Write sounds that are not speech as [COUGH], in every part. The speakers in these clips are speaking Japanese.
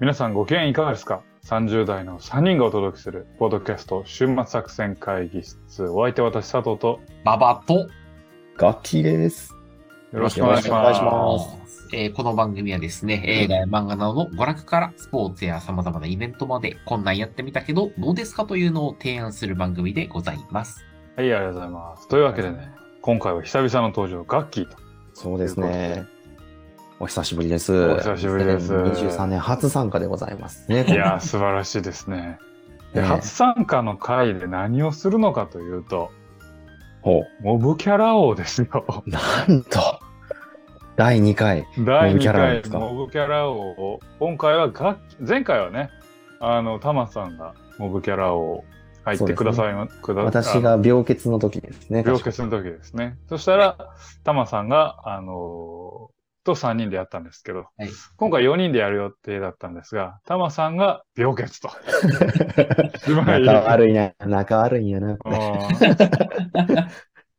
皆さんご機嫌いかがですか ?30 代の3人がお届けする、ポッドキャスト、週末作戦会議室。お相手は私、佐藤と、ババと、楽器です。よろしくお願いします。まえーこの番組はですね、映画や漫画などの娯楽からスポーツや様々なイベントまで、こんなんやってみたけど、どうですかというのを提案する番組でございます。はい、ありがとうございます。というわけでね、今回は久々の登場、ガッキーと。そうですね。お久しぶりです。お久しぶりです2023年初参加でございますね。いやー、素晴らしいですね。初参加の回で何をするのかというと、ほモブキャラ王ですよ。う。なんと、第2回。第2モブキャラ王で回すかモブキャラ王を、今回は前回はね、あの、タマさんがモブキャラ王入ってくださいま、くだ私が病欠の時ですね。病欠の時ですね。そしたら、タマさんが、あのーと3人でやったんですけど、はい。今回4人でやる予定だったんですが、タマさんが病欠と。[LAUGHS] 仲悪いな。仲悪いんやな。うん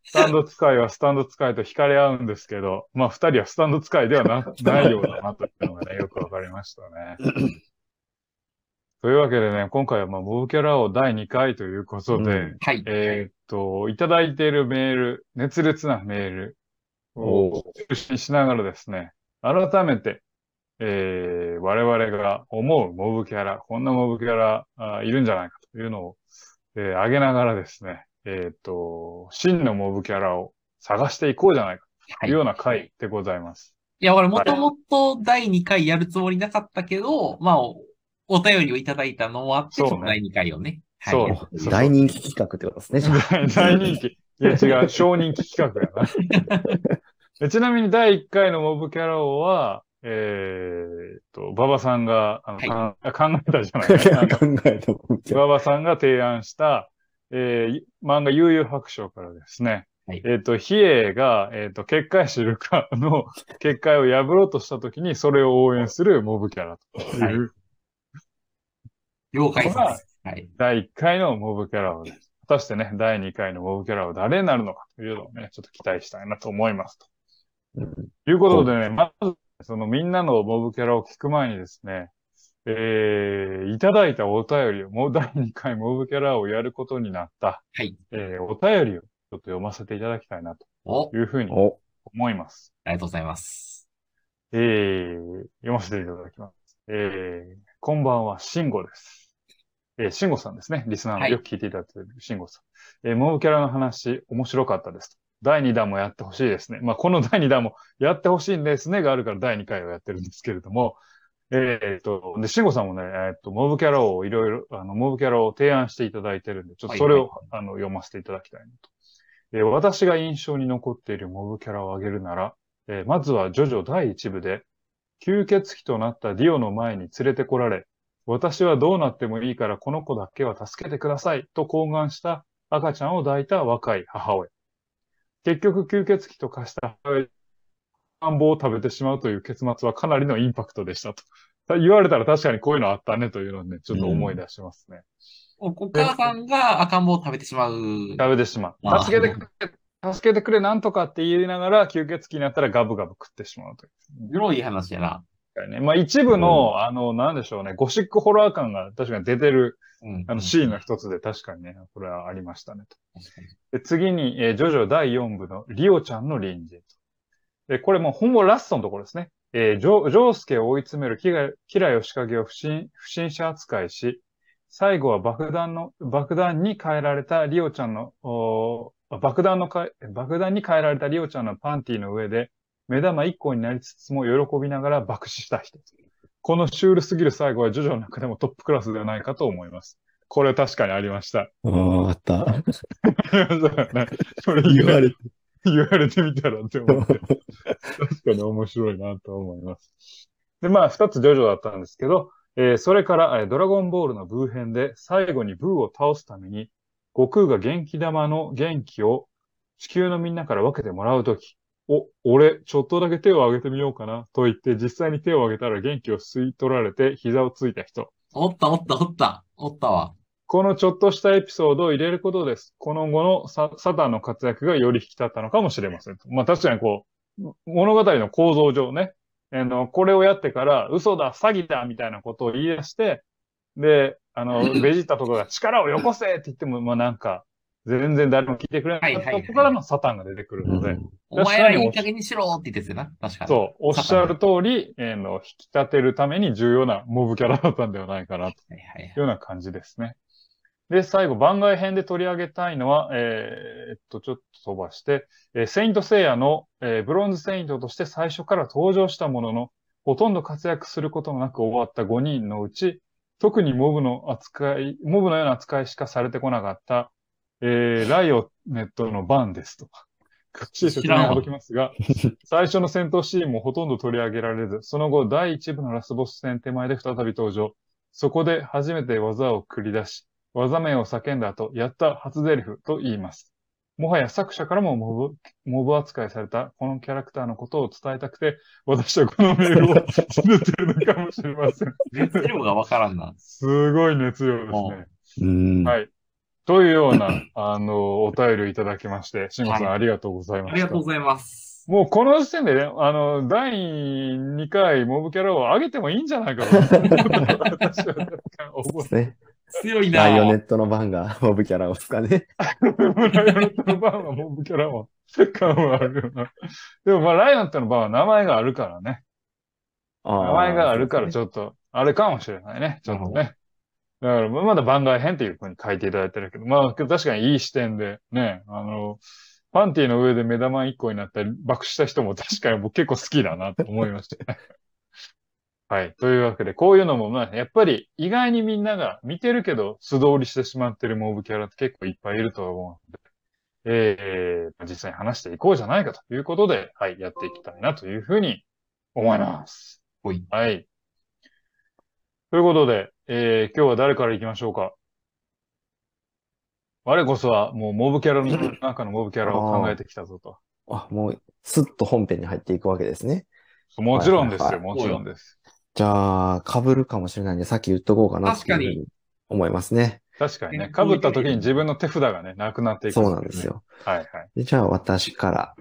スタンド使いはスタンド使いと惹かれ合うんですけど、まあ二人はスタンド使いではな [LAUGHS] ないようだなというのがね、よくわかりましたね。というわけでね、今回はまあモブキャラを第2回ということで、うんはい。えーっと、いただいているメール、熱烈なメールを中心にしながらですね、改めて、えー我々が思うモブキャラ、こんなモブキャラあいるんじゃないかというのを、えー上げながらですね、えーっと、真のモブキャラを探していこうじゃないかはい。いというような回でございます。や、俺もともと第2回やるつもりなかったけど、まあ、おお便りをいただいたのもあって、ね第2回をね。はい。そう大人気企画ってことですね。[LAUGHS] 大人気。いや違う、小人気企画やな。えちなみに第1回のモブキャラ王は、えーっと、馬場さんが、あの、かあ [LAUGHS] 考えたじゃないあの [LAUGHS] 考えた馬場さんが提案した、えー漫画悠々白書からですね、はいえーっと、比叡が、えーっと、結界知るかの結界を破ろうとしたときに、それを応援するモブキャラという、はい了解です。はい。第1回のモブキャラをです。果たしてね、第2回のモブキャラは誰になるのかというのをね、ちょっと期待したいなと思いますと。うんということでね、まず、そのみんなのモブキャラを聞く前にですね、えー、いただいたお便りを、もう第2回モブキャラをやることになった、はい。えー、お便りをちょっと読ませていただきたいなとお、いうふうにお、思います。ありがとうございます。えー、読ませていただきます。えー、こんばんは、シンゴです。えー、シンゴさんですね。リスナーはいのよく聞いていただいているシンゴさん。えー、モブキャラの話、面白かったです。第2弾もやってほしいですね。まあ、この第2弾もやってほしいんですねがあるから第2回をやってるんですけれども、えーっと、で、シンゴさんもね、えーっと、モブキャラをいろいろ、あの、モブキャラを提案していただいてるんで、ちょっとそれを、はいはいあの、読ませていただきたいなと。えー私が印象に残っているモブキャラを挙げるなら、えーまずはジョジョ第1部で、吸血鬼となったディオの前に連れてこられ、私はどうなってもいいからこの子だけは助けてくださいと懇願した赤ちゃんを抱いた若い母親。結局吸血鬼と化した母親田んぼを食べてしまうという結末はかなりのインパクトでしたと。言われたら確かにこういうのあったねというのをね、ちょっと思い出しますね。おお母さんが赤ん坊を食べてしまう。食べてしまう。助けてくれ、助けてくれなんとかって言いながら吸血鬼になったらガブガブ食ってしまうという。グロい話やな。ね。まあ一部の、あの、なんでしょうね、ゴシックホラー感が確かに出てる、うん。あのシーンの一つで確かにね、これはありましたねと。で、次に、えージョジョ第4部のリオちゃんの隣人と。で、これもうほぼラストのところですね。えージョ、ジョースケを追い詰めるキラキラヨシカゲを不審、不審者扱いし、最後は爆弾の、爆弾に変えられたリオちゃんの、爆弾のかえ、爆弾に変えられたリオちゃんのパンティの上で、目玉1個になりつつも喜びながら爆死した人。このシュールすぎる最後はジョジョの中でもトップクラスではないかと思います。これ確かにありました。ああった。[LAUGHS] それ言われて。言われてみたらって思って、確かに面白いなと思います。で、まあ、二つジョジョだったんですけど、えーそれから、えードラゴンボールのブー編で最後にブーを倒すために、悟空が元気玉の元気を地球のみんなから分けてもらうとき、お、俺、ちょっとだけ手を挙げてみようかな、と言って実際に手を挙げたら元気を吸い取られて膝をついた人。おったおったおった。おったわ。このちょっとしたエピソードを入れることです。この後のササタンの活躍がより引き立ったのかもしれません。まあ確かにこう、物語の構造上ね、あの、これをやってから、嘘だ、詐欺だ、みたいなことを言い出して、で、あの、[LAUGHS] ベジータとかが力をよこせって言っても、まあなんか、全然誰も聞いてくれなかった。とこからのサタンが出てくるので、お前らいい加減にしろって言ってたよな。確かに。そう、おっしゃる通り、えーの、引き立てるために重要なモブキャラだったんではないかな、というような感じですね。で、最後、番外編で取り上げたいのは、えーっと、ちょっと飛ばして、えーセイントセイヤの、えーブロンズセイントとして最初から登場したものの、ほとんど活躍することもなく終わった5人のうち、特にモブの扱い、モブのような扱いしかされてこなかった、えーライオネットのバンですと。詳しい説明を省きますが、[LAUGHS] 最初の戦闘シーンもほとんど取り上げられず、その後第1部のラスボス戦手前で再び登場。そこで初めて技を繰り出し、技名を叫んだ後、やった初台詞と言います。もはや作者からもモブ、モブ扱いされたこのキャラクターのことを伝えたくて、私はこのメールを出てるのかもしれません。熱量がわからんな。すごい熱量ですね。うん。はい。というような、あの、お便りをいただきまして、慎吾さん、はいありがとうございました。ありがとうございます。もうこの時点でね、あの、第2回モブキャラを上げてもいいんじゃないかと。[LAUGHS] 私は思ですね。強いなライオネットの番がモブキャラをですかね。う。ライオネットのバーはモブキャラは感はあるよな。でもまあ、ライオネットのバーは名前があるからね。名名前があるからちょっと、あれかもしれないね。ちょっとね。だから、まだ番外編っていう風に書いていただいてるけど、まあ、確かにいい視点で、ね、あの、パンティの上で目玉1個になったり、爆した人も [LAUGHS] 確かに僕結構好きだなと思いましたね。[LAUGHS] はい。というわけで、こういうのも、まあ、やっぱり意外にみんなが見てるけど素通りしてしまってるモブキャラって結構いっぱいいると思うので、えー、実際に話していこうじゃないかということで、はい、やっていきたいなというふうに思います。はい。ということで、えー、今日は誰から行きましょうか？我こそはもうモブキャラの中のモブキャラを考えてきたぞと。あ、もう、スッと本編に入っていくわけですね。もちろんですよ、はいはいもちろんです。じゃあ、被るかもしれないんで、さっき言っとこうかなっていうふうに思いますね。確かにね、え被った時に自分の手札がね、なくなっていく、そうなんです。よ。はいはい。でじゃあ、私から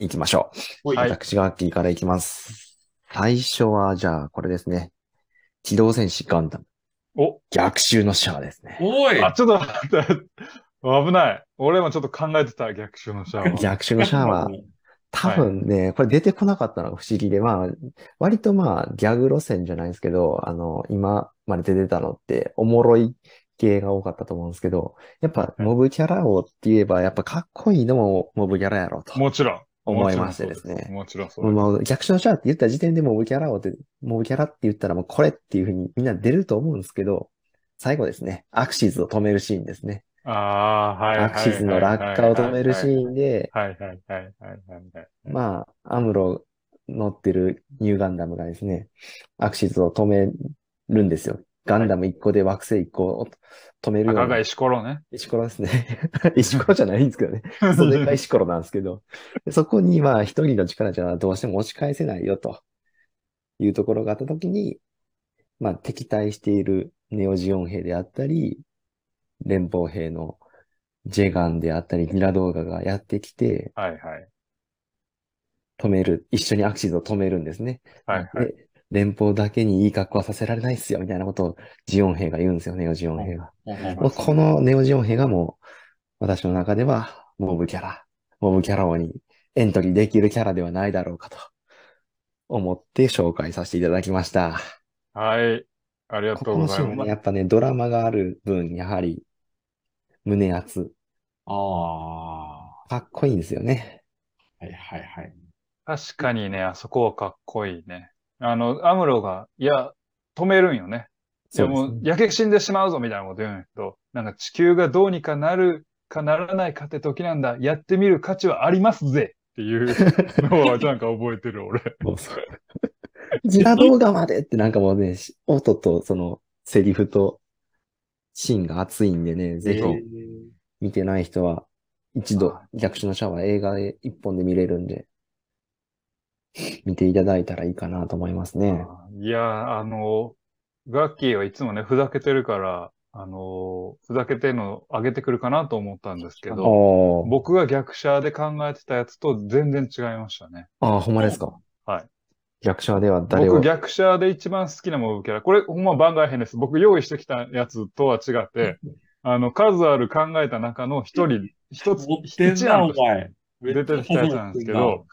行きましょう。はい私が秋から行きます。最初は、じゃあ、これですね。機動戦士ガンダム。お、逆襲のシャアですね。おいあ、ちょっと待って。[LAUGHS] 危ない。俺もちょっと考えてた、逆襲のシャワー。逆襲のシャアは、[LAUGHS] 多分ね、これ出てこなかったのが不思議で、まあ、割とまあ、ギャグ路線じゃないですけど、あの、今まで出てたのって、おもろい系が多かったと思うんですけど、やっぱ、モブキャラをって言えば、やっぱかっこいいのもモブキャラやろうともちろん。思いましてですね。もちろんそうです。もう逆襲のシャアって言った時点でモブキャラをって、モブキャラって言ったらもうこれっていうふうにみんな出ると思うんですけど、最後ですね、アクシズを止めるシーンですね。ああー、はいはいはい。アクシズの落下を止めるシーンで、はいはいはいはいはいはい。まあ、アムロ乗ってるニューガンダムがですね、アクシズを止めるんですよ。ガンダム1個で惑星1個を止めるような。赤が石ころね。石ころですね。[LAUGHS] 石ころじゃないんですけどね。[LAUGHS] それが石ころなんですけど。でそこにまあ一人の力じゃどうしても押し返せないよというところがあったときに、まあ敵対しているネオジオン兵であったり、連邦兵のジェガンであったり、ミラ動画がやってきて、はいはい。止める、一緒にアクシズを止めるんですね。はいはい。で、連邦だけにいい格好はさせられないっすよ、みたいなことをジオン兵が言うんですよ、ネオジオン兵が。このネオジオン兵がもう、私の中では、モブキャラ、モブキャラ王にエントリーできるキャラではないだろうかと、思って紹介させていただきました。はい。ありがことうございます。やっぱね、ドラマがある分、やはり、胸熱、あかっこいいんですよね。あ。はいはいはい。確かにね、あそこはかっこいいね。あの、アムロが、いや、止めるんよね。いやもう、焼け死んでしまうぞみたいなこと言うんやけど、なんか地球がどうにかなるかならないかって時なんだ。やってみる価値はありますぜっていうのは [LAUGHS] なんか覚えてる俺。そうそう。ジラ動画までってなんかもうね、し音とそのセリフとシーンが熱いんでね、ぜひ見てない人は一度逆襲のシャワー映画で一本で見れるんで、[LAUGHS] 見ていただいたらいいかなと思いますね。いや、あの、ガッキーはいつもね、ふざけてるから、あの、ふざけてるのを上げてくるかなと思ったんですけど、僕が逆者で考えてたやつと全然違いましたね。ああ、ほんまですか？はい。逆者では誰を？僕、逆者で一番好きなモブキャラ。これ、ほんま番外編です。僕、用意してきたやつとは違って、[LAUGHS] あの、数ある考えた中の一人、一つ、一案として前。出てきたやつなんですけど、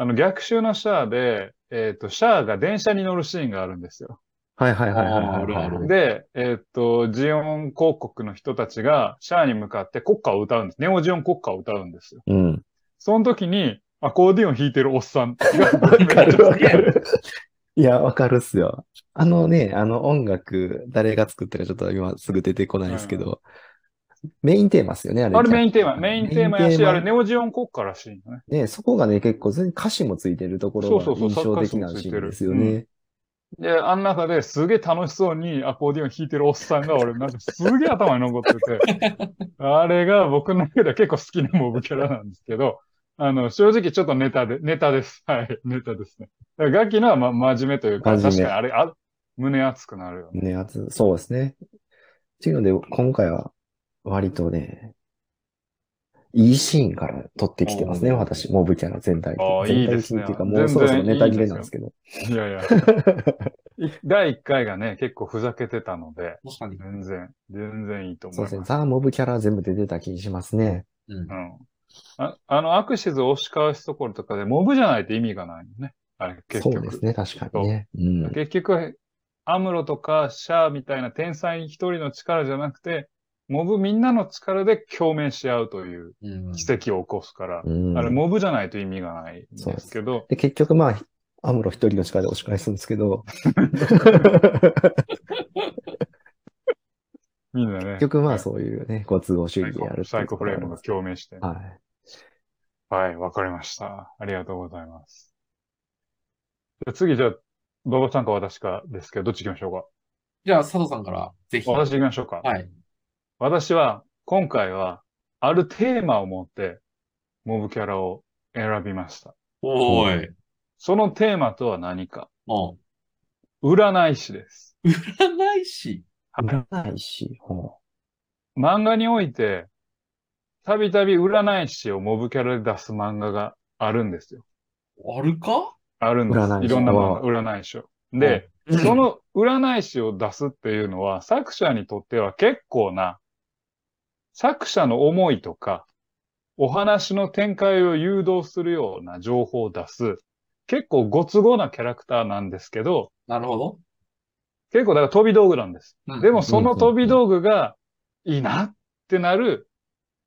あの、逆襲のシャアで、えっ、と、シャアが電車に乗るシーンがあるんですよ。はいはいはいはいはいはい。で、えっ、と、ジオン広告の人たちが、シャアに向かって国歌を歌うんです。ネオジオン国歌を歌うんですよ。うん。その時に、アコーディオン弾いてるおっさんが、わかるわかる。[LAUGHS] いや、わかるっすよ。あのね、あの音楽、誰が作ったかちょっと今すぐ出てこないですけど、メインテーマっすよね、あれ。あれメインテーマ、メインテーマやし、あれネね。オジオン国歌らしいのね。ね、そこがね、結構、歌詞もついてるところがそうそうそう印象的なシーンですよね。で、あん中ですげえ楽しそうにアコーディオン弾いてるおっさんが俺なんかすげえ頭に残ってて、[LAUGHS] あれが僕の中では結構好きなモブキャラなんですけど、あの、正直ちょっとネタで、ネタです。はい、ネタですね。ガキのはま、真面目というか、確かにあれ、あ、胸熱くなるよね。ね、あつ、そうですね。っていうので、今回は割とね、いいシーンから撮ってきてますね、私、モブキャラ全体的あーいいですねっていうか、もうそろそろネタ切れなんですけど。いやいや。[LAUGHS] い第1回がね、結構ふざけてたので、確かに。全然、全然いいと思いそうます。ですね、ザ・モブキャラ全部出てた気しますね。うんう。ん。ああの、アクシズを押し返すところとかで、モブじゃないと意味がないのね。あれ、結局。そうですね、確かにね。うん。結局、アムロとかシャアみたいな天才一人の力じゃなくて、モブみんなの力で共鳴し合うといううん。奇跡を起こすから、うんあれ、モブじゃないと意味がないんですけど、で、結局まあ、アムロ一人の力で押し返すんですけど、みんなね。結局まあそういうね、ご都合主義でやるサイコフレームが共鳴して。はい。はい、わかりました。ありがとうございます。じゃあ次、じゃあ、馬場さんか私かですけど、どっち行きましょうか？じゃあ、佐藤さんから、ぜひ。私行きましょうか。はい。私は、今回は、あるテーマを持って、モブキャラを選びました。おーい。そのテーマとは何かも占い師です。う、占い師？占い師。ほ漫画において、たびたび占い師をモブキャラで出す漫画があるんですよ。あるか？あるんです。占い師いろんな漫画、占い師を。で、その占い師を出すっていうのは、作者にとっては結構な、作者の思いとか、お話の展開を誘導するような情報を出す、結構ご都合なキャラクターなんですけど、なるほど。結構だから飛び道具なんです。うんでもその飛び道具がいいなってなる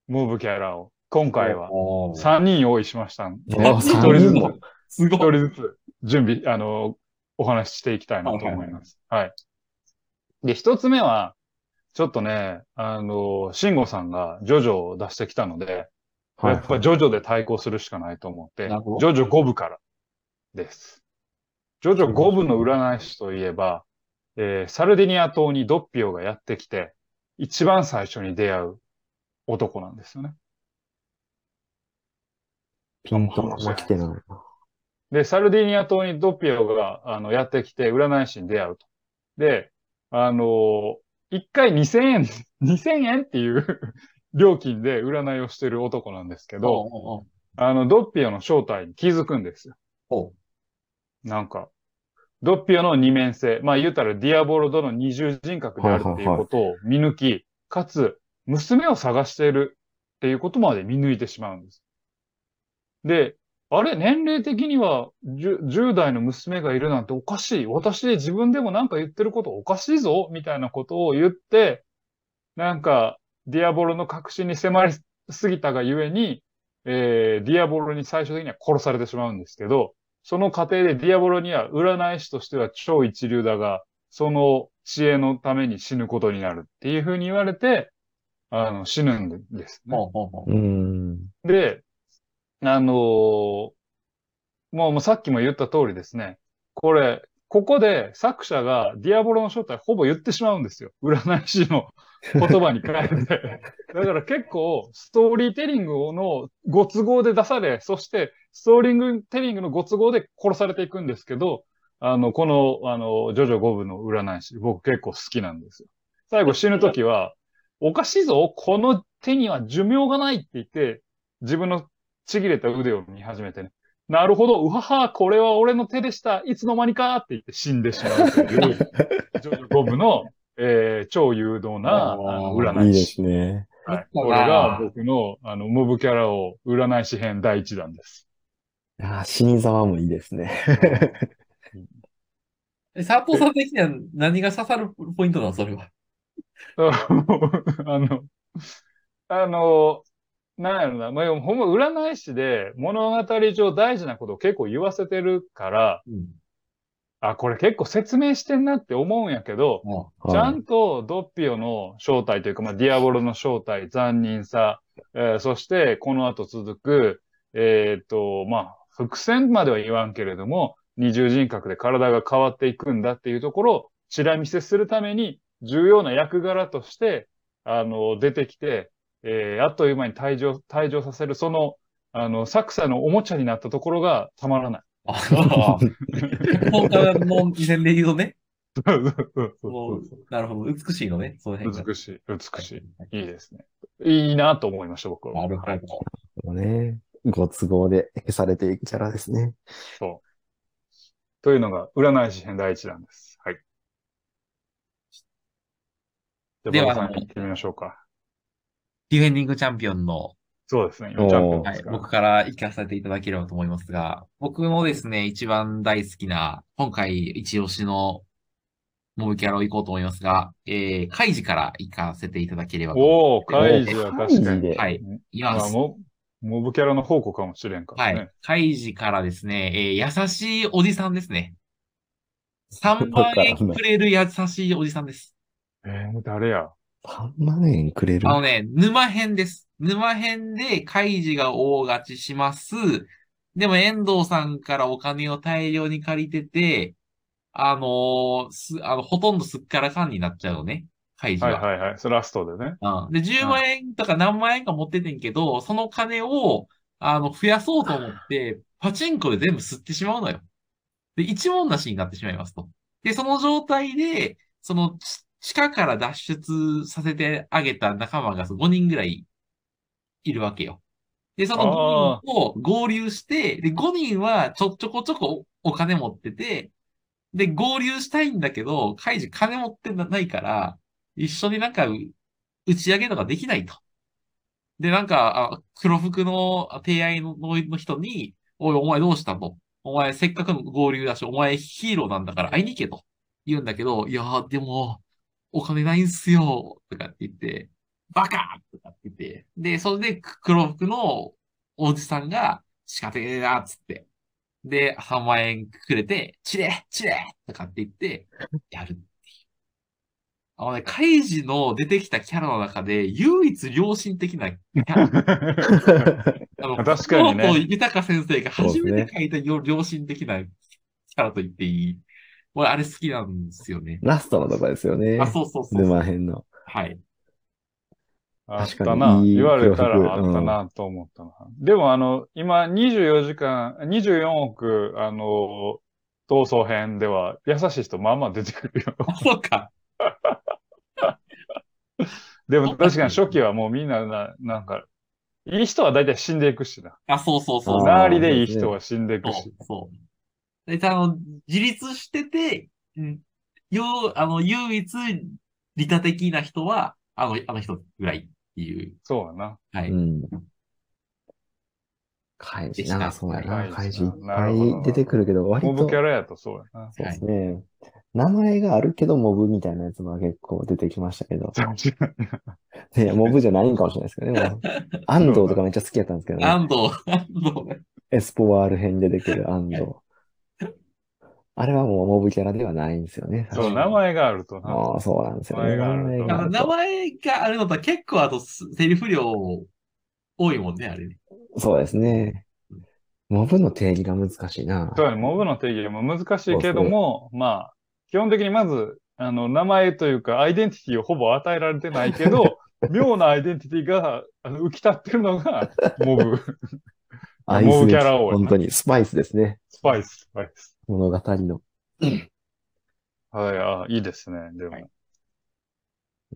モブキャラを今回はおー3人用意しました。う。あ一三人ずつ、人も。すごい。一人ずつ準備、あの、お話ししていきたいなと思います。はい。で、一つ目は、ちょっとね、あの、慎吾さんがジョジョを出してきたので、はいやっぱジョジョで対抗するしかないと思って、ジョジョ5部からです。ジョジョ5部の占い師といえば、えーサルディニア島にドッピオがやってきて、一番最初に出会う男なんですよね。ピンとも来てないな。で、サルディニア島にドッピオが、あの、やってきて、占い師に出会うと。で、あの一回2000円、[LAUGHS] 2000円っていう [LAUGHS] 料金で占いをしてる男なんですけど、おうおうあの、ドッピオの正体に気づくんですよ。なんか、ドッピオの二面性、まあ言うたらディアボロドの二重人格であるっていうことを見抜き、かつ、娘を探しているっていうことまで見抜いてしまうんです。で、あれ、年齢的には 10, 10代の娘がいるなんておかしい。私で自分でもなんか言ってることおかしいぞみたいなことを言って、なんか、ディアボロの核心に迫りすぎたがゆえに、えー、ディアボロに最終的には殺されてしまうんですけど、その過程でディアボロには占い師としては超一流だが、その知恵のために死ぬことになるっていうふうに言われて、あの、死ぬんですね。で、あのーもうさっきも言った通りですね。これ、ここで作者がディアボロの正体ほぼ言ってしまうんですよ。占い師の [LAUGHS] 言葉に変えて。だから結構ストーリーテリングのご都合で出され、そしてストーリーテリングのご都合で殺されていくんですけど、あの、この、あの、ジョジョ5部の占い師、僕結構好きなんですよ。最後死ぬときは、おかしいぞこの手には寿命がないって言って、自分のちぎれた腕を見始めてね。なるほど、うはは、これは俺の手でした。いつの間にかって言って死んでしまうという、ジョジョ5部の、えー超誘導な、占い師。いいですね。はい、これが僕の、あの、モブキャラを占い師編第一弾です。あー死に沢もいいですね。[LAUGHS] え佐藤さん的には何が刺さるポイントなのそれは？[LAUGHS] あの、あの、なんやろな、まあ、ほんま占い師で物語上大事なことを結構言わせてるから、うん。あ、これ結構説明してんなって思うんやけど、もちゃんとドッピオの正体というか、まあ、ディアボロの正体、残忍さ、えーそしてこの後続く、えっと、まあ、伏線までは言わんけれども、二重人格で体が変わっていくんだっていうところを、ちら見せするために、重要な役柄として、あの、出てきて、えーあっという間に退場、退場させる、その、あの、作者のおもちゃになったところがたまらない。ああ、脚本家の目線で言うとね、なるほど、美しいのね、その辺が。美しい、美しい。いいですね。いいなと思いました、僕は。なるほはいど。ね。ご都合で消されていくキャラですね。そう。というのが、占い師編第一弾です。はい。じゃあ、では行ってみましょうか。ディフェンディングチャンピオンの、そうですね。今チャンピオンはい。僕から行かせていただければと思いますが、僕のですね、一番大好きな、今回一押しのモブキャラを行こうと思いますが、えー、カイジから行かせていただければと。おお、カイジは確かに。はい。います。モモブキャラの宝庫かもしれんからね。はい。カイジからですね、えー優しいおじさんですね。3どっ万円くれる優しいおじさんです。えー、誰や？3万円くれる？あのね、沼編です。沼編でカイジが大勝ちします。でも遠藤さんからお金を大量に借りてて、あのーす、あの、ほとんどすっからかんになっちゃうのね。カイジは。はいはいはい。それラストでね。うん。で、10万円とか何万円か持っててんけど、その金を、あの、増やそうと思って、パチンコで全部吸ってしまうのよ。で、一文なしになってしまいますと。で、その状態で、その、ち地下から脱出させてあげた仲間が5人ぐらいいるわけよ。で、その5人を合流して、で、5人はちょ、ちょこちょこお金持ってて、で、合流したいんだけど、カイジ金持ってないから、一緒になんかう打ち上げとかできないと。で、なんか、あ黒服の提案のの人に、おい、お前どうしたと。お前せっかくの合流だし、お前ヒーローなんだから会いに行けと言うんだけど、いやー、でも、お金ないんすよ、とかって言って、バカとかって言って、で、それで黒服のおじさんが仕方ねえな、つって。で、3万円くれて、チレチレとかって言って、やるっていう。あのね、カイジの出てきたキャラの中で、唯一良心的なキャラ。[LAUGHS] あの確かにね豊先生が初めて書いたよ良心的なキャラと言っていい。俺、あれ好きなんですよね。ラストのとこですよねあ、。そうそうそう。沼編の。はい。あっ確かたな。言われたらあったなと思ったな。でもあの、今24時間、24億、あの、闘争編では優しい人まあまあ出てくるよ。あ、そうか。でも確かに初期はもうみんなな、なんか、いい人は大体死んでいくしな。あ、そうそうそう。周りでいい人は死んでいくし。そう、そう。で、あの、自立してて、うん、よう、あの、唯一、利他的な人は、あの、あの人ぐらいっていう。そうやな。はい。うん。カイジな、そうやな。カイジカイジいっなぱるほどい出てくるけど、割モブと、キャラやとそうやな。そうですね。名前があるけど、モブみたいなやつも結構出てきましたけど。いや、モブじゃないんかもしれないですけどね。安藤とかめっちゃ好きやったんですけどね。安藤、安藤ね。エスポワール編で出てくる安藤。あれはもうモブキャラではないんですよね。そう、名前があるとな。ああ、そうなんですよね。名前があると名前があるのと結構あとすセリフ量多いもんね、あれね。そうですね。モブの定義が難しいな。そうやね、モブの定義も難しいけども、まあ、基本的にまず、あの、名前というか、アイデンティティをほぼ与えられてないけど、[LAUGHS] 妙なアイデンティティがあの浮き立ってるのが、モブ。アイスですモブキャラ多いな本当に、スパイスですね。スパイス、スパイス。物語の。はい、あいいですね。でも。はい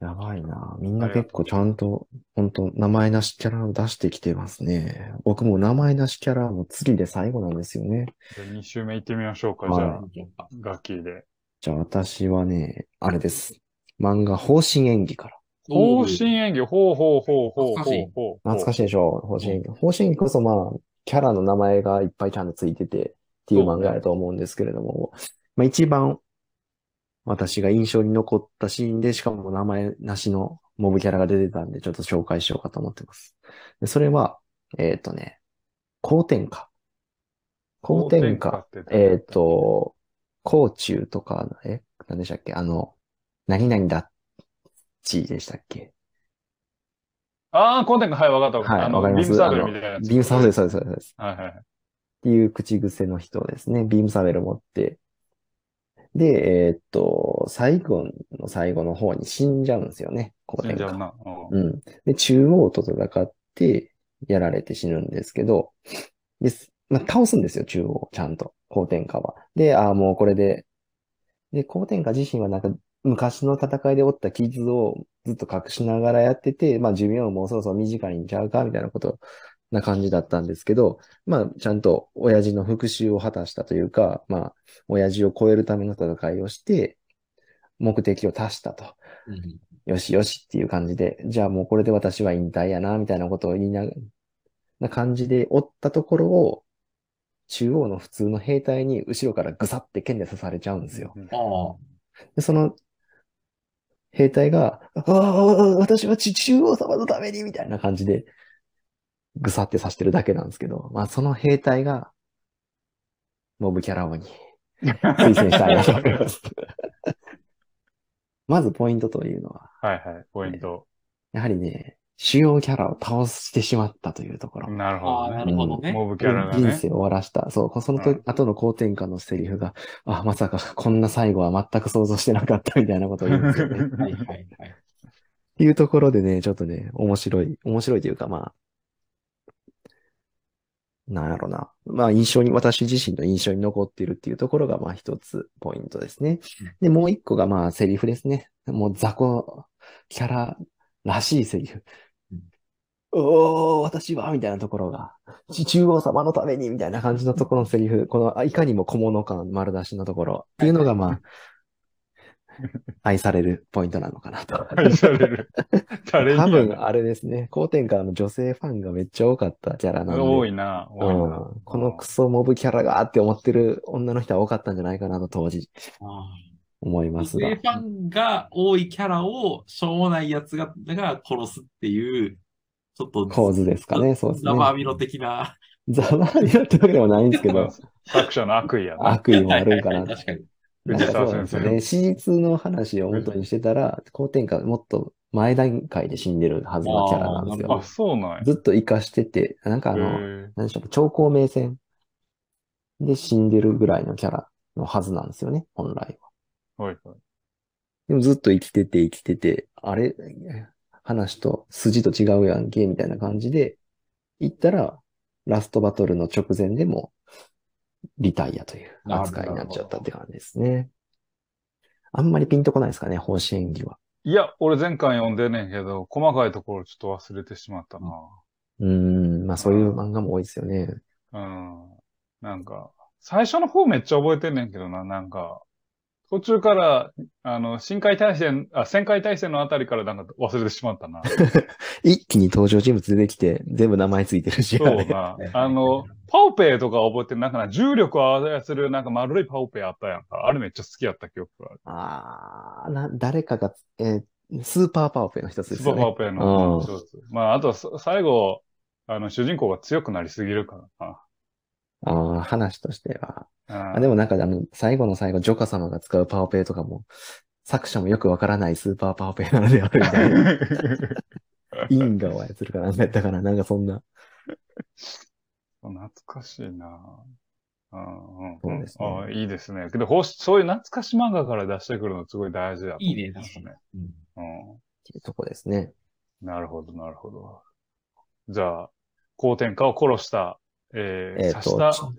やばいな。みんな結構ちゃんと、本当名前なしキャラを出してきてますね。僕も名前なしキャラも次で最後なんですよね。じゃあ2周目行ってみましょうか。はいじゃあ、ガッキーで。じゃあ私はね、あれです。漫画、方針演技から。方針演技、ほうほうほうほうほう懐かしいほう。懐かしいでしょ方針演技。方針演技こそまあ、キャラの名前がいっぱいちゃんとついててっていう漫画やと思うんですけれども、まあ一番私が印象に残ったシーンで、しかも名前なしのモブキャラが出てたんで、ちょっと紹介しようかと思ってます。でそれは、えっ、とね、高天下。高天下。えっ、と、甲虫とか、え、何でしたっけ？あの、何々だっちでしたっけ？ああ、コンテンツ、はい、わかったわかった。はい、あの、わかりますビームサーベルみたいなやつ。ビームサーベル、そうです、そうです。はいはい。っていう口癖の人ですね。ビームサーベル持って。で、えーっと、最後の最後の方に死んじゃうんですよね。高天下。死んじゃうな。うんうん。で、中央と戦って、やられて死ぬんですけど、です。まあ、倒すんですよ、中央、ちゃんと。高天下は。で、ああ、もうこれで、で、高天下自身はなんか、昔の戦いで負った傷をずっと隠しながらやってて、まあ、寿命ももうそろそろ短いんちゃうか、みたいなことな感じだったんですけど、まあ、ちゃんと親父の復讐を果たしたというか、まあ、親父を超えるための戦いをして、目的を達したと。うんよしよしっていう感じで、じゃあもうこれで私は引退やな、みたいなことを言いな、な感じで追ったところを、中央の普通の兵隊に後ろからぐさって剣で刺されちゃうんですよ。うん。で、その、兵隊が、ああ、私は中央様のために、みたいな感じで、ぐさって刺してるだけなんですけど、まあその兵隊が、モブキャラ王に推薦したいなと思います。[LAUGHS] まずポイントというのは、はいはい、ポイント。やはりね、主要キャラを倒してしまったというところ。なるほどね。なるほどね。モブキャラがね。人生を終わらした。そう、その後の後天下のセリフが、あ、まさかこんな最後は全く想像してなかったみたいなことを言うんですよね。っ [LAUGHS] はいはいはい。ていうところでね、ちょっとね、面白い、面白いというかまあ、なんやろな。まあ印象に、私自身の印象に残っているっていうところがまあ一つポイントですね。で、もう一個がまあセリフですね。もう雑魚キャラらしいセリフうん。おー、私は、みたいなところが、中央様のために、みたいな感じのところのセリフ、この、あいかにも小物感丸出しのところっていうのがまあ、愛されるポイントなのかなと。愛される。誰に多や分あれですね、高天下の女性ファンがめっちゃ多かったキャラなんで。多いな、多いな。うん、このクソモブキャラがって思ってる女の人は多かったんじゃないかなと当時あ思いあますが女性。ファンが多いキャラをしょうもないやつがが殺すっていう、ちょっと構図ですかね。そうですねザ。バーミロ的な。ザバーになってわけでもないんですけど、作者の悪意やな。悪意もあるんかなはいはいはい確かに。なんかそうなんですよね。史実の話を元にしてたら、高天下もっと前段階で死んでるはずのキャラなんですあよあ、。そうなんや。ずっと生かしてて、なんかあの、へ何でしょう、超高名戦で死んでるぐらいのキャラのはずなんですよね、本来は。ーはいはい。でもずっと生きてて生きてて、あれ、話と筋と違うやんけ、みたいな感じで、行ったら、ラストバトルの直前でも、リタイアという扱いになっちゃったって感じですね。あんまりピンとこないですかね、方針演技は。いや、俺前回読んでんねんけど、細かいところちょっと忘れてしまったな。うーん、まあそういう漫画も多いですよね。うん。なんか、最初の方めっちゃ覚えてんねんけどな、なんか、途中から、あの、深海大戦、あ、旋海大戦のあたりからなんか忘れてしまったな。[LAUGHS] 一気に登場人物出てきて、全部名前ついてるし、そうな。あの、パオペイとか覚えてる、なんかな、重力を操るなんか丸いパオペイあったやんか。あれめっちゃ好きやった記憶がある。あーな、誰かが、えースーパーパワーペイの一つでスーパー。パオペイのうん一つ。まあ、あと、さ最後、あの、主人公が強くなりすぎるからな。ああ、話としては。ああでもなんかあの、最後の最後、ジョカ様が使うパワーペイとかも、作者もよくわからないスーパーパワーペイなのであるみたいな。[LAUGHS] 因果を操るかなんかやったかな。なんかそんな。懐かしいなうんうんそうですねああいいですね。けど、ほしそういう懐かし漫画から出してくるのすごい大事だと思いいね、ます確かにね。。うんうっていうとこですね。ん。なるほど、なるほど。じゃあ、高天下を殺した、えー、えっ、と刺した、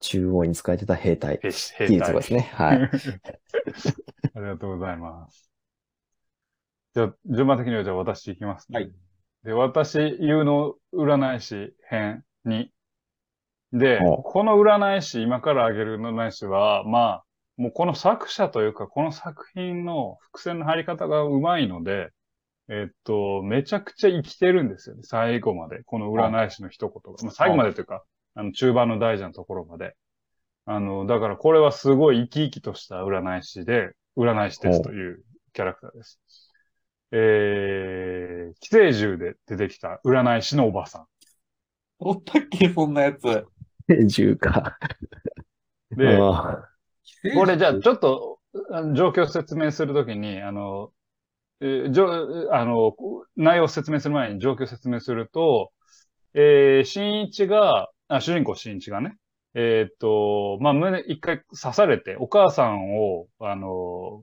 中央に使えてた兵隊っていうとこ隊ですね。はい。[LAUGHS] ありがとうございます。じゃあ、順番的にはじゃあ私行きますね。はい。で、私、有能占い師編に。でお、この占い師、今から挙げる占い師は、まあ、もうこの作者というか、この作品の伏線の張り方がうまいので、えっと、めちゃくちゃ生きてるんですよね。最後まで。この占い師の一言が。まあ、最後までというか、あの、中盤の大事なところまで。あの、だからこれはすごい生き生きとした占い師で、占い師ですというキャラクターです。えー、寄生獣で出てきた占い師のおばさおったっけ、そんなやつ。銃か。ん。で、あこれじゃあちょっと状況を説明するときに、あの、えーじょあの、内容を説明する前に状況を説明すると、えー、新一が、あ、主人公新一がね、えーっと、まあ、胸、一回刺されて、お母さんを、あの、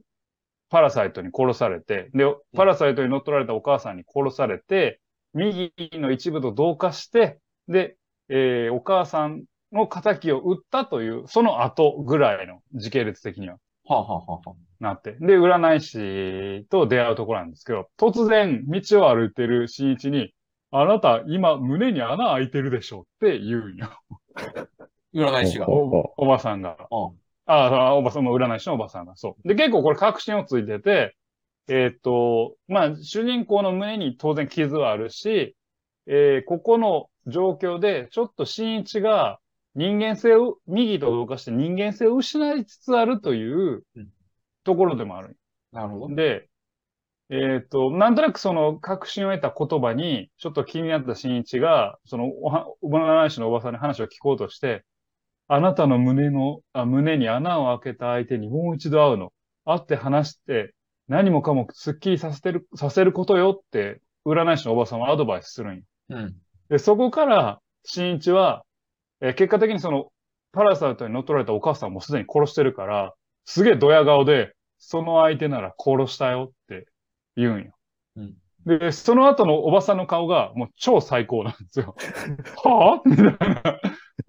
パラサイトに殺されて、で、パラサイトに乗っ取られたお母さんに殺されて、右の一部と同化して、で、えーお母さんの仇を撃ったという、その後ぐらいの時系列的には。はあ、はあはあはあ、なって。で、占い師と出会うところなんですけど、突然道を歩いてる新一に、あなた今胸に穴開いてるでしょって言うんよ。[LAUGHS] 占い師が。おおおばさんが。うんああ、おばさんも占い師のおばさんが。そう。で、結構これ確信をついてて、えーっと、まあ、主人公の胸に当然傷はあるし、えーここの状況で、ちょっと新一が人間性を、右と動かして人間性を失いつつあるといううんところでもある。なるほど。で、えっ、と、なんとなくその確信を得た言葉に、ちょっと気になった新一が、そのおは、占い師のおばさんに話を聞こうとして、あなたの胸の、あ胸に穴を開けた相手にもう一度会うの。会って話して、何もかもスッキリさせてる、させることよって、占い師のおばさんはアドバイスするんよ。うん。で、そこから、新一は、えー結果的にその、パラサイトに乗っ取られたお母さんもすでに殺してるから、すげえドヤ顔で、その相手なら殺したよって言うんよ。うんで、その後のおばさんの顔がもう超最高なんですよ。[LAUGHS] はぁみたいな。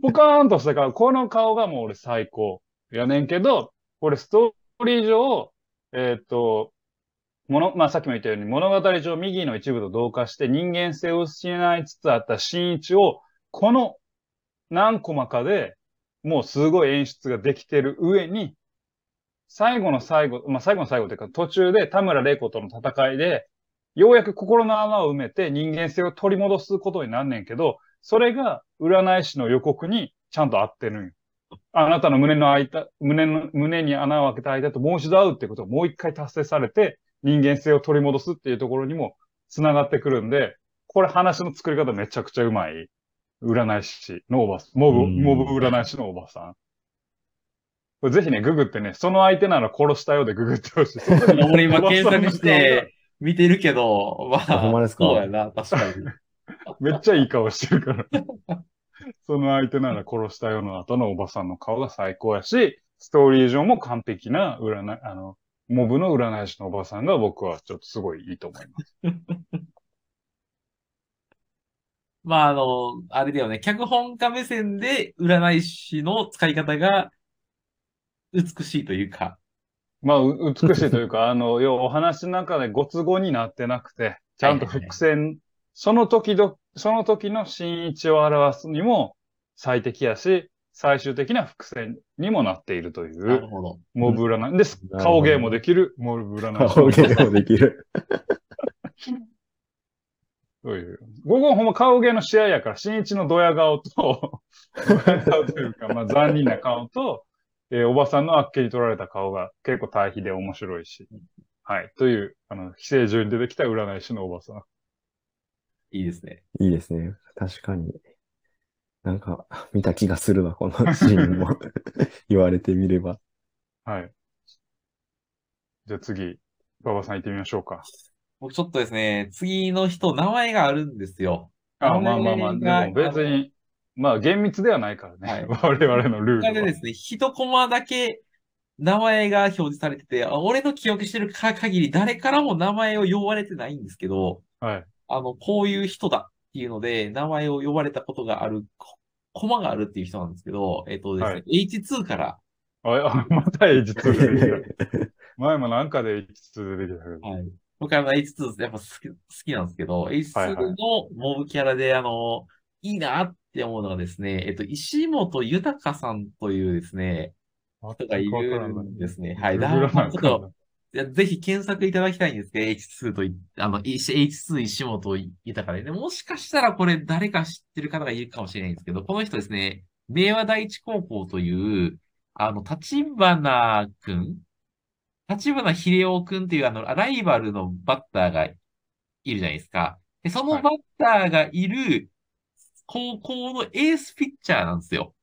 ポカーンとした顔、この顔がもう俺最高。やねんけど、これストーリー上、えーっと、もの、まあ、さっきも言ったように物語上右の一部と同化して人間性を失いつつあった新一を、この何コマかでもうすごい演出ができてる上に、最後の最後、まあ、最後の最後というか途中で田村玲子との戦いで、ようやく心の穴を埋めて人間性を取り戻すことになんねんけど、それが占い師の予告にちゃんと合ってるんよ。あなたの胸の開いた、胸の、胸に穴を開けた間ともう一度会うってことをもう一回達成されて、人間性を取り戻すっていうところにも繋がってくるんで、これ話の作り方めちゃくちゃうまい。占い師のおばさん、モブ、うんモブ占い師のおばさん。これぜひね、ググってね、その相手なら殺したようでググってほしい。俺今検索して見てるけど、まあ、ほんまですか？そうやな、確かに。[LAUGHS] めっちゃいい顔してるから。その相手なら殺したよの後のおばさんの顔が最高やし、ストーリー上も完璧な占い、あの、モブの占い師のおばさんが僕はちょっとすごいいいと思います。[LAUGHS] まあ、あの、あれだよね、脚本家目線で占い師の使い方が美しいというか、まあ、う美しいというか、[LAUGHS] あの、要はお話の中でご都合になってなくて、ちゃんと伏線、その時ど、その時の真一を表すにも最適やし、最終的な伏線にもなっているという、なるほど。モブ占い。ですなるほ。ど顔芸もできる、モブ占い師顔芸もできる。[LAUGHS] そういう。午後ほんま顔芸の試合やから、新一のドヤ顔と、ドヤ顔というか、まあ残忍な顔と、えーおばさんのあっけに取られた顔が結構対比で面白いし。はい。という、あの、寄生獣に出てきた占い師のおばさん。いいですね。いいですね。確かに。なんか、見た気がするわ、このシーンも。[LAUGHS] 言われてみれば。はい。じゃあ次、馬場さん行ってみましょうか。僕ちょっとですね、次の人、名前があるんですよ。あ、まあまあまあ、でがも別に、まあ厳密ではないからね。は [LAUGHS] 我々のルールは。でですね、一コマだけ名前が表示されてて、あ俺の記憶してるか限り誰からも名前を呼ばれてないんですけど、はい。あの、こういう人だっていうので、名前を呼ばれたことがある、ココマがあるっていう人なんですけど、えっとですね、はい H2 から、あ、あまた H2 出てきた。[LAUGHS] 前もなんかで H2 出てきたけど。はい。僕あの H2 やっぱ好き好きなんですけど、はいは H2 いのモブキャラで、あの、いいなって思うのがですね、えっと、石本豊さんというですね、人がいるんですね。はい。だグからちょっと、ぜひ検索いただきたいんですけど、H2 とい、あの、H- H2 石本豊で、ね、もしかしたらこれ誰か知ってる方がいるかもしれないんですけど、この人ですね、明和第一高校という、あの、立花くん？立花秀夫くんっていうあの、ライバルのバッターがいるじゃないですか。で、そのバッターがいる高校のエースピッチャーなんですよ。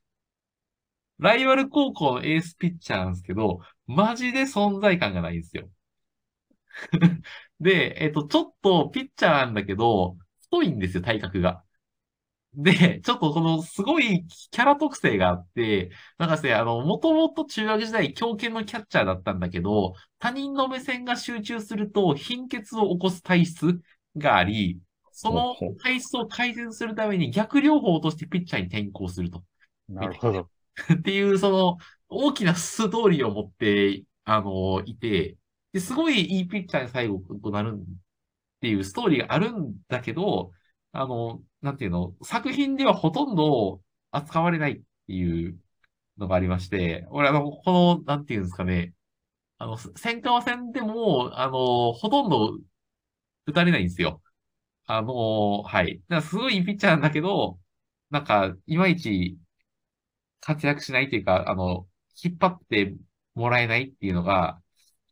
ライバル高校のエースピッチャーなんですけど、マジで存在感がないんですよ。[LAUGHS] で、えっと、ちょっとピッチャーなんだけど、太いんですよ、体格が。で、ちょっとこのすごいキャラ特性があって、なんかですね、あの、もともと中学時代強肩のキャッチャーだったんだけど、他人の目線が集中すると貧血を起こす体質があり、その体質を改善するために逆療法としてピッチャーに転向すると。なるほど。[LAUGHS] っていう、その、大きなストーリーを持って、あの、いて、で、すごいいいピッチャーに最後となるっていうストーリーがあるんだけど、あの、なんていうの、作品ではほとんど扱われないっていうのがありまして、俺、あの、この、なんていうんですかね、あの、戦火戦でも、あの、ほとんど打たれないんですよ。あの、はい。だからすごいいいピッチャーなんだけど、なんか、いまいち活躍しないっていうか、あの、引っ張ってもらえないっていうのが、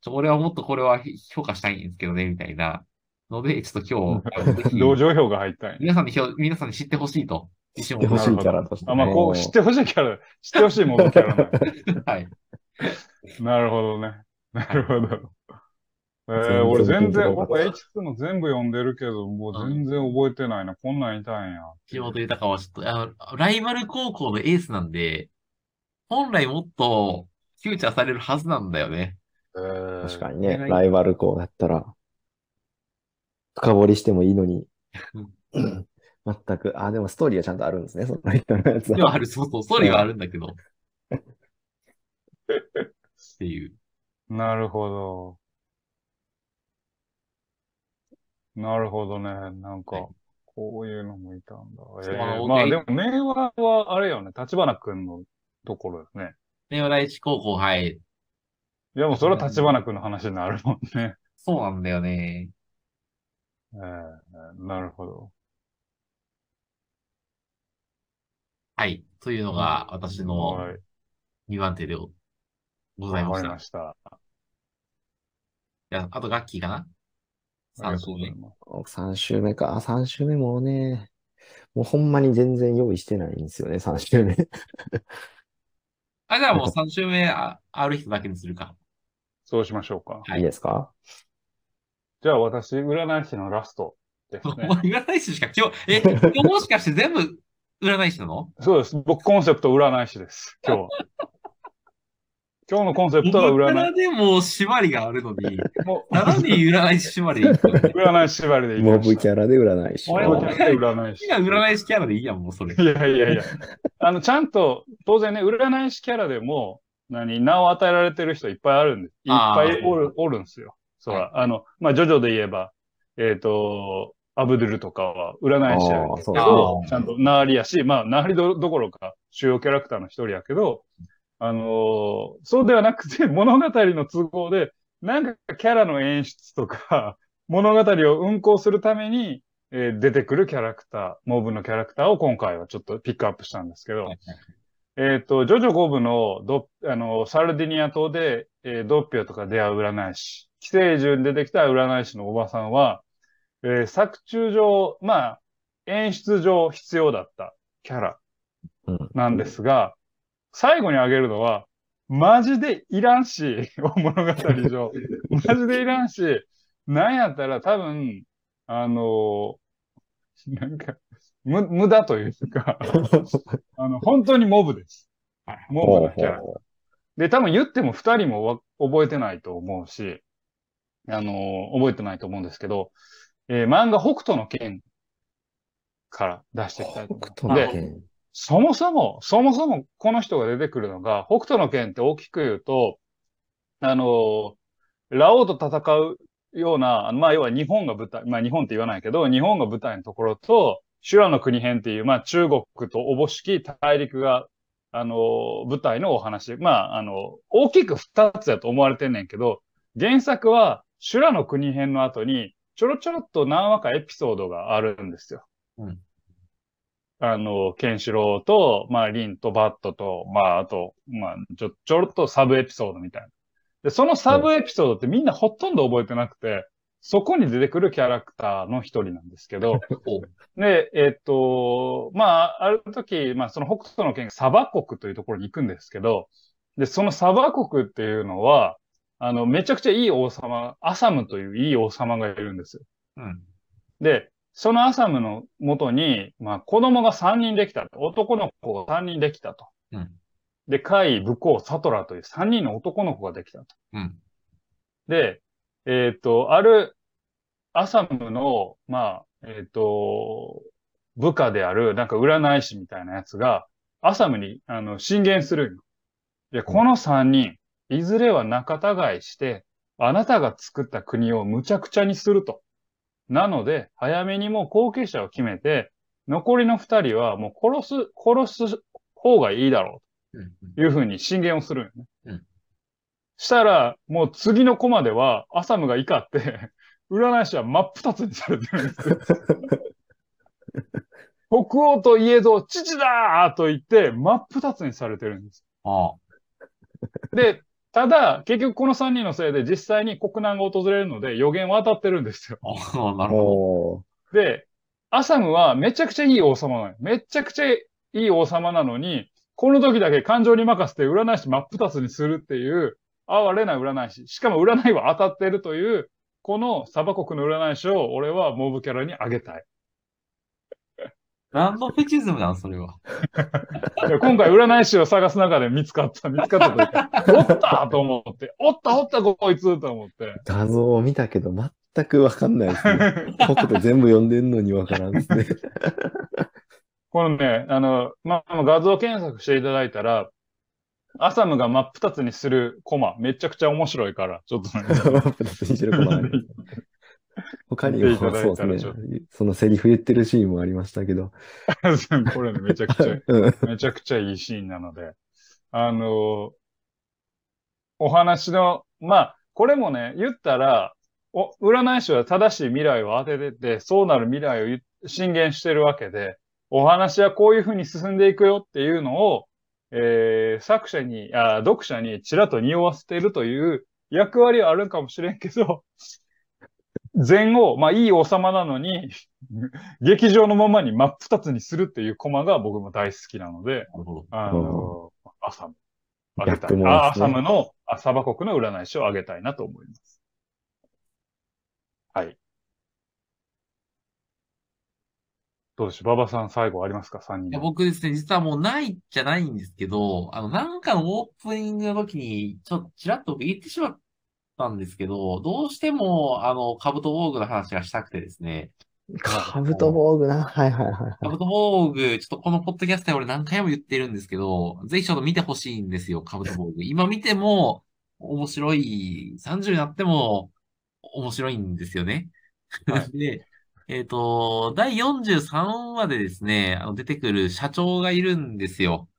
ちょ、俺はもっとこれは評価したいんですけどね、みたいなので、ちょっと今日、[LAUGHS] 同情票が入ったんや。皆さんに評、皆さんに知ってほしいと。知ってほしいキャラとしてねあ、まあ、こう、知ってほしいキャラ、知ってほしいものキャラなんや [LAUGHS] はい。[LAUGHS] なるほどね。なるほど。えー、全然俺全然、僕かった H2 の全部読んでるけど、もう全然覚えてないな。こんなんいたんや。木本豊はちょっと、あの、ライバル高校のエースなんで、本来もっとフューチャーされるはずなんだよね。えー確かにね、はいライバル校だったら、深掘りしてもいいのにうん、全く、あ、でもストーリーはちゃんとあるんですね、その人のやつはある、そうそう、ストーリーはあるんだけど。[LAUGHS] っていう。なるほど。なるほどね。なんかはい、こういうのもいたんだ。えあのえーまあでも、明和はあれよね。立花くんのところですね。明和第一高校、はい。いや、もうそれは立花くんの話になるもんね。そうなんだよね。えーなるほど。はい。というのが、私のはい。2番手でございました。わかりました。あいや、あとガッキーかな？?3 週目とうござい。ます。3週目か。あ、3週目もね、もうほんまに全然用意してないんですよね、3週目。[LAUGHS] あ、じゃあもう3週目あある人だけにするか。そうしましょうか。はいいいですか？じゃあ私、占い師のラストですおね。[LAUGHS] 前占い師しか今日、え、今日もしかして全部占い師なの？そうです。僕コンセプト占い師です。今日は。[LAUGHS] 今日のコンセプトは占らでも縛りがあるのに、い。もう、なのに占い師縛り占い師縛りでいきモ。ブキャラで占い師。俺もモブキャラで占い師。今占い師キャラでいいやん、もうそれ。いやいやいや。あの、ちゃんと、当然ね、占い師キャラでも、何、名を与えられてる人いっぱいあるんです。いっぱいおる、おるんですよ。そら、あの、まあ、ジョジョで言えば、えっ、と、アブドゥルとかは占い師やけどちゃんとナーリやし、まあ、ナーリどどころか主要キャラクターの一人やけど、あのーそうではなくて [LAUGHS] 物語の都合で、なんかキャラの演出とか、[LAUGHS] 物語を運行するために、えー出てくるキャラクター、モブのキャラクターを今回はちょっとピックアップしたんですけど、はいえっ、と、ジョジョ5部のドあの、サルディニア島で、えードッピオとか出会う占い師、寄生獣に出てきた占い師のおばさんは、えー作中上、まあ、演出上必要だったキャラうん。なんですが、最後に挙げるのは、マジでいらんし、[LAUGHS] 物語上。[LAUGHS] マジでいらんし、なんやったら多分、あのなんか、む、無駄というか、[LAUGHS] あの、本当にモブです。モブのキャラ。ほで、多分言っても二人もわ覚えてないと思うし、あのー覚えてないと思うんですけど、えー漫画北斗の剣から出していきたいと思北います。で、斗の剣。そもそも、そもそもこの人が出てくるのが、北斗の剣って大きく言うと、あのラオウと戦うような、まあ要は日本が舞台、まあ日本って言わないけど、日本が舞台のところと、修羅の国編っていう、まあ中国とおぼしき大陸が、あの、舞台のお話。まあ、あの、大きく二つだと思われてんねんけど、原作は修羅の国編の後に、ちょろちょろっと何話かエピソードがあるんですよ。うんあの、ケンシロウと、まあ、リンとバットと、まあ、あと、まあ、ちょ、ちょろっとサブエピソードみたいな。で、そのサブエピソードってみんなほとんど覚えてなくて、そこに出てくるキャラクターの一人なんですけど、[LAUGHS] おで、えっと、まあ、ある時、まあ、その北斗の県、サバ国というところに行くんですけど、で、そのサバ国っていうのは、あの、めちゃくちゃいい王様、アサムといういい王様がいるんですよ。うん。で、そのアサムの元に、まあ、子供が3人できたと。男の子が3人できたと。うん。で、カイ、ブコウ、サトラという3人の男の子ができたと。うん。で、えっ、と、ある、アサムの、まあ、えっ、と、部下である、なんか占い師みたいなやつが、アサムに、あの、進言するで、この3人、いずれは仲違いして、あなたが作った国を無茶苦茶にすると。なので、早めにもう後継者を決めて、残りの2人はもう殺す、殺す方がいいだろううん。というふうに進言をするんよね。うんしたら、もう次のコマでは、アサムが怒って、[LAUGHS] 占い師は真っ二つにされてるんですよ。[LAUGHS] 北欧といえど、父だーと言って、真っ二つにされてるんです。ああ。で、ただ、結局この三人のせいで実際に国難が訪れるので予言は当たってるんですよ。ああ、なるほおーで、アサムはめちゃくちゃいい王様なのよ。めちゃくちゃいい王様なのに、この時だけ感情に任せて占い師真っ二つにするっていう、哀れな占い師。しかも占いは当たってるという、このサバ国の占い師を俺はモブキャラにあげたい。ど。何のフェチズムなん、それは。で [LAUGHS] 今回占い師を探す中で見つかった、見つかったというか、おったと思って、おったおったこいつと思って。画像を見たけど全くわかんないですね。[LAUGHS] 北斗全部読んでんのにわからんですね。このね、あの、まあ、画像検索していただいたら、アサムが真っ二つにするコマ、めちゃくちゃ面白いから、ちょっとね。二つにしてるコマ他にもそうですね。そのセリフ言ってるシーンもありましたけど。[LAUGHS] これね、めちゃくちゃ、[LAUGHS] うんめちゃくちゃいいシーンなので、あの、お話の、まあ、これもね、言ったら、お、占い師は正しい未来を当ててて、そうなる未来を言進言してるわけで、お話はこういうふうに進んでいくよっていうのを、えー作者に、あ、読者にちらっと匂わせているという役割はあるかもしれんけど、前後、まあいい王様なのに、劇場のままに真っ二つにするっていうコマが僕も大好きなので。あの、アサム。あげたい。ギャップもあアサムの、あサバ国の占い師をあげたいなと思います。はい。どうでしょう？馬場さん最後ありますか ?3 人いや。僕ですね、実はもうないじゃないんですけど、あの、なんかのオープニングの時に、ちょっとちらっと言ってしまったんですけど、どうしても、あの、カブト防具の話がしたくてですね、カブト防具な。はいはいはいはい。カブト防具、ちょっとこのポッドキャストで俺何回も言ってるんですけど、ぜひちょっと見てほしいんですよ、カブト防具。今見ても面白い、30になっても面白いんですよね。は [LAUGHS] で、えっと、第43話でですね、あの出てくる社長がいるんですよ。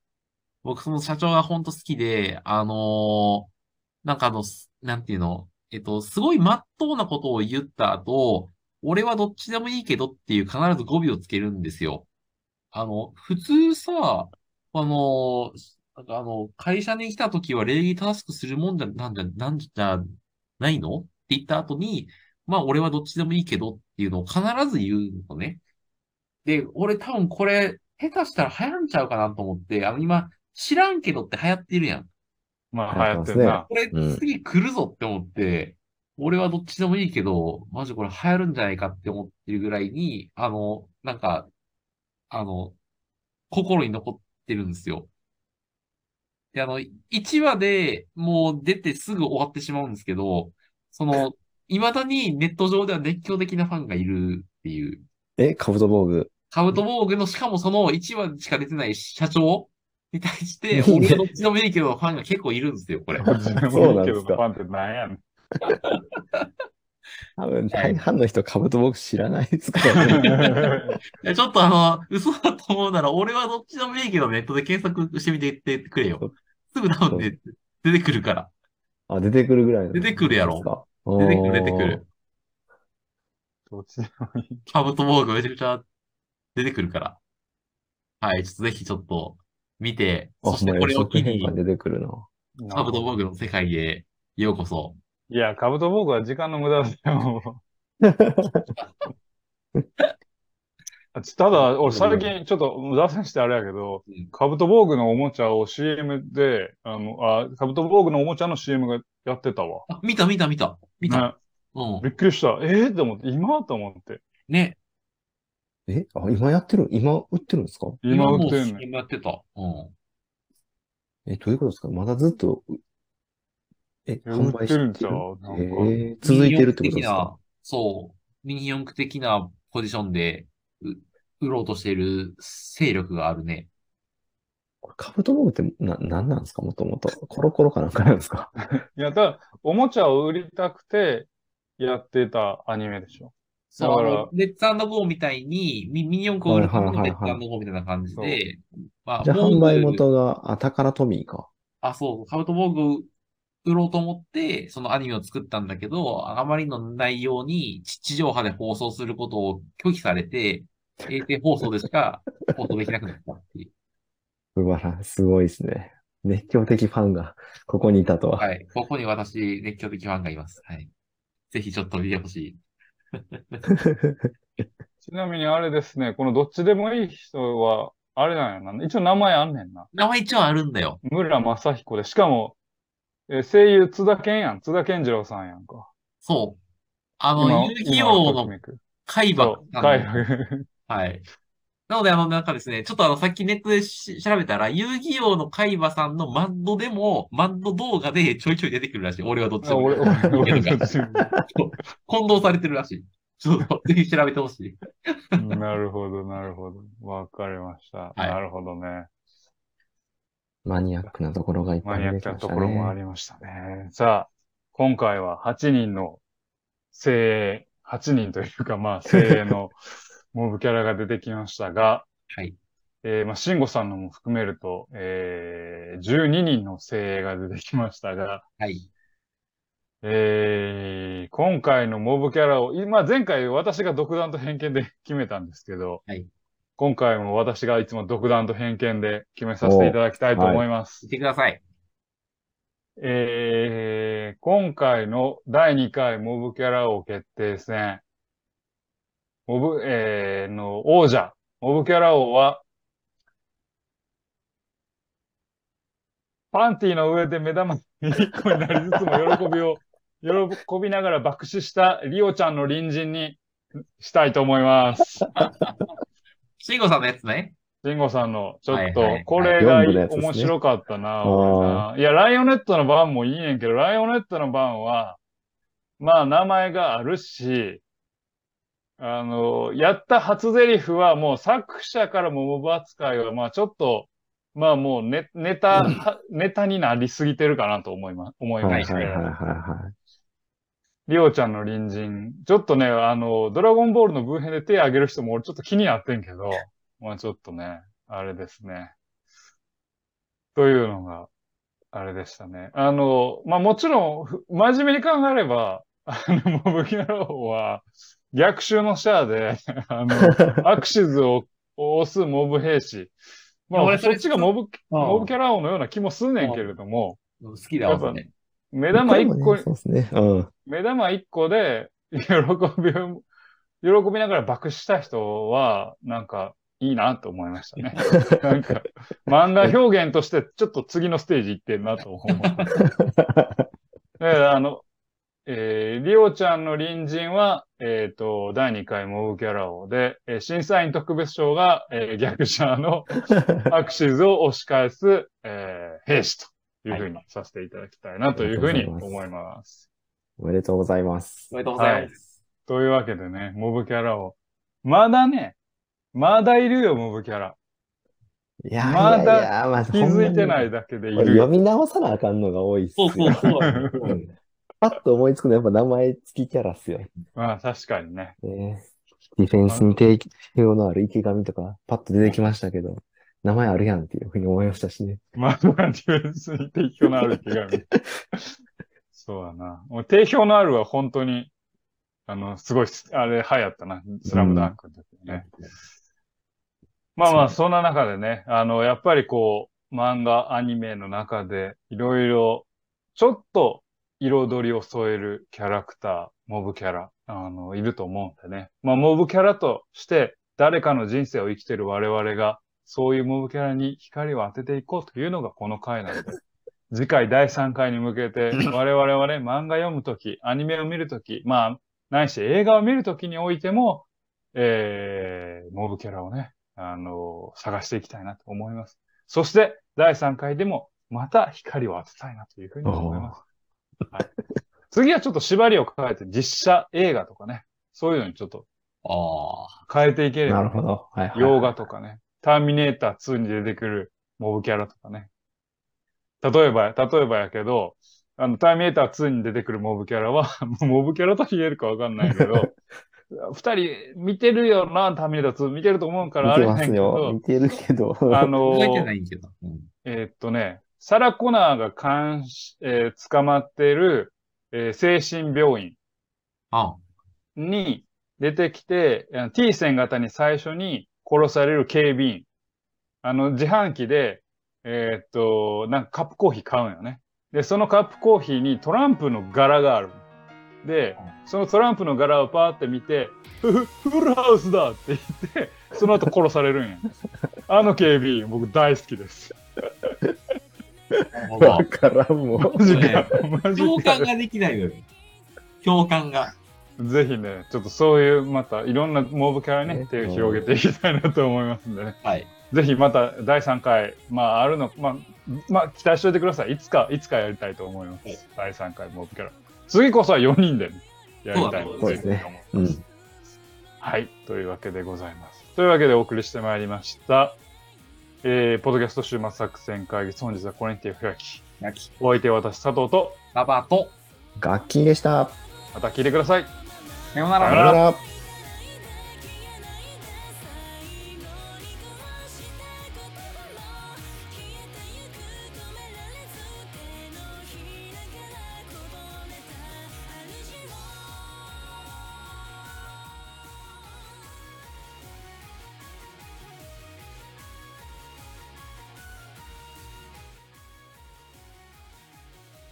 僕その社長がほんと好きで、あのーなんかあの、なんていうの、えっと、すごい真っ当なことを言った後、俺はどっちでもいいけどっていう必ず語尾をつけるんですよ。あの、普通さ、あの、なんかあの、会社に来た時は礼儀正しくするもんじゃ、なんじゃ、なんじゃないの？って言った後に、まあ俺はどっちでもいいけどっていうのを必ず言うのね。で、俺多分これ、下手したら流行んちゃうかなと思って、あの今、知らんけどって流行ってるやん。まあ流行ってるな。これうん次来るぞって思って、俺はどっちでもいいけど、マジこれ流行るんじゃないかって思ってるぐらいに、あの、なんか、あの、心に残ってるんですよ。で、あの、1話でもう出てすぐ終わってしまうんですけど、その、未だにネット上では熱狂的なファンがいるっていう。え、カブト防具。カブト防具の、しかもその1話しか出てない社長に対して、俺はどっちでもいいけど、ファンが結構いるんですよ、これ。[LAUGHS] そうなんですかファンってなんやねん。多分大半の人カブトボーグ知らないですからね。[LAUGHS] いやちょっとあの、嘘だと思うなら、俺はどっちでもいいけど、ネットで検索してみてってくれよ。すぐ多分ね、出てくるから。あ、出てくるぐらいの。出てくるやろろ出てくる、出てくる。。どっちでもいい。カブトボーグめちゃくちゃ出てくるから。はい、ちょっとぜひちょっと見て、あ、そしてこれを機に出てくるな。カブトボーグの世界へようこそ。いや、カブトボーグは時間の無駄だよ。[LAUGHS] ただ、俺最近ちょっと脱線してあれやけど、うんカブトボーグのおもちゃを CM で、あの、あ、カブトボーグのおもちゃの CM がやってたわ。あ、見た見た見た。見た。ね、うん。びっくりした。えー、と思って、今？と思って。ね。え？あ、今やってる？今売ってるんですか？今売ってんもうねん。CM やってた。うん。え、どういうことですか？まだずっと、え、え販売売ってる？んしてるちゃう？なんかえー続いてるってことですミニ四駆的なかそう。ミニ四駆的なポジションで、う売ろうとしている勢力があるね。これカブトボーグってな、なんなんですか？もともと。コロコロかなんかなんですか？[LAUGHS] いや、ただ、おもちゃを売りたくてやってたアニメでしょ。そう、レッツゴーみたいに、ミミニ四駆を売るためのレッツゴーみたいな感じで、まあ、じゃあ販売元が、あ、タカラトミーか。あ、そう、カブトボーグ売ろうと思って、そのアニメを作ったんだけど、あまりの内容に地上波で放送することを拒否されて、衛星放送でしか [LAUGHS] 放送できなくなったっていう。うわら、すごいですね。熱狂的ファンがここにいたとは。はい。ここに私、熱狂的ファンがいます。はい。ぜひちょっと見てほしい。[LAUGHS] ちなみにあれですね、このどっちでもいい人は、あれなんやな。一応名前あんねんな。名前一応あるんだよ。村正彦で、しかも、えー声優津田健やん。津田健次郎さんやんか。そう。あの、今遊戯王の海馬海の馬はい。なので、あの、なんかですね、ちょっとあの、さっきネットでし調べたら、遊戯王の海馬さんのマッドでも、マッド動画でちょいちょい出てくるらしい。俺はどっちでも。あ俺、[LAUGHS] 混同されてるらしい。ちょっと、ぜひ調べてほしい。なるほど、なるほど。わかりました。いなるほどね。マニアックなところがいっぱマニアッい出てきましたクなところもあね。りましたね。さあ、今回は8人の精鋭、8人というか、まあ、精鋭のモブキャラが出てきましたが、はい。えー、まあ、慎吾さんのも含めると、えー、12人の精鋭が出てきましたが、はい。えー、今回のモブキャラを、今、前回私が独断と偏見で決めたんですけど、はい今回も私がいつも独断と偏見で決めさせていただきたいと思います。見てください。えー、今回の第2回モブキャラ王決定戦、モブ、えー、の王者、モブキャラ王は、パンティの上で目玉1個になりつつも喜びを、喜びながら爆死したリオちゃんの隣人にしたいと思います。シンゴさんのやつね。ジンゴさんの、ちょっと、これが面白かったな。いや、ライオネットの番もいいねんけど、ライオネットの番は、まあ、名前があるし、あの、やった初台詞はもう作者からもモブ扱いは、まあちょっと、まあもうネネタ、はネタになりすぎてるかなと思いま、思いはいましたよ。はいはいはいはい。リオちゃんの隣人。ちょっとね、あの、ドラゴンボールのブー編で手挙げる人も俺ちょっと気になってんけど、まあちょっとね、あれですね。というのが、あれでしたね。あの、まあもちろん、ふ真面目に考えれば、あの、モブキャラ王は、逆襲のシャアで、[LAUGHS] あの、[LAUGHS] アクシズを押すモブ兵士。まあ、そっちがモブ、モブキャラ王のような気もすんねんけれども、好きだわ、それ。目玉一個ね、そうん。目玉一個で、喜びを、喜びながら爆死した人は、なんか、いいなと思いましたね。[LAUGHS] なんか、漫画表現として、ちょっと次のステージ行ってんなと思う。であの、えー、リオちゃんの隣人は、えっ、と、第2回モブキャラ王で、えー審査員特別賞が、えー逆者の [LAUGHS] アクシズを押し返す、えー兵士というふうにさせていただきたいなというふうに思います。おめでとうございます。おめでとうございます。というわけでね、モブキャラを。まだね、まだいるよ、モブキャラ。いやいまだやいや、まあ、気づいてないだだけでいるよ。読み直さなあかんのが多いっすよ。そうそうそうパッと思いつくのはやっぱ名前付きキャラっすよ。まあ確かにね。ねディフェンスに定評のある池上とか、パッと出てきましたけど、名前あるやんっていうふうに思いましたしね。まあ、ディフェンスに定評のある気が [LAUGHS] そうだな。もう定評のあるは本当に、あの、すごい、あれ流行ったな。スラムダンクの時にね。まあまあ、そんな中でね、あの、やっぱりこう、漫画、アニメの中で、いろいろ、ちょっと彩りを添えるキャラクター、モブキャラ、あの、いると思うんでね。まあ、モブキャラとして、誰かの人生を生きてる我々が、そういうモブキャラに光を当てていこうというのがこの回なので、[LAUGHS] 次回第3回に向けて、[LAUGHS] 我々はね、漫画読むとき、アニメを見るとき、まあ、ないし映画を見るときにおいても、えー、モブキャラをね、あの探していきたいなと思います。そして、第3回でも、また光を当てたいなというふうに思います。はい、次はちょっと縛りを変えて、実写映画とかね、そういうのにちょっとああ。変えていければ、なるほど。はい、はい。洋画とかね、ターミネーター2に出てくるモブキャラとかね。例えば、例えばやけど、あの、ターミネーター2に出てくるモブキャラは、[LAUGHS] モブキャラと言えるかわかんないけど、[LAUGHS] 二人見てるよな、ターミネーター2見てると思うからあ見てますれへんけよ。ど見、てるけど。あの覚えてないけど。うんえーっとね、サラ・コナーが監視、えー捕まっている、えー精神病院あに出てきて、T 線型に最初に殺される警備員。あの、自販機で、えーっと、なんかカップコーヒー買うんよね。で、そのカップコーヒーにトランプの柄がある。で、そのトランプの柄をパーって見て、フフフルハウスだって言って、その後殺されるんや。あの警備員、僕大好きです。[LAUGHS] わからんもん。マジか。マジか共感。ができないのよ。共感が。ぜひね、ちょっとそういう、またいろんなモブキャラにね、ね手を広げていきたいなと思いますんでね。はい。ぜひまた第3回、まああるの、まあ、まあ期待しておいてください。いつか、いつかやりたいと思います。はい第3回モブキャラ。次こそは4人で、ね、やりたいなと思います。うん。はい。というわけでございます。というわけでお送りしてまいりました。えー、ポッドキャスト週末作戦会議、本日はこれにて開き、焼き。お相手は私、佐藤と、ラバーと、楽器でした。また聞いてください。さようならさようならさよなら。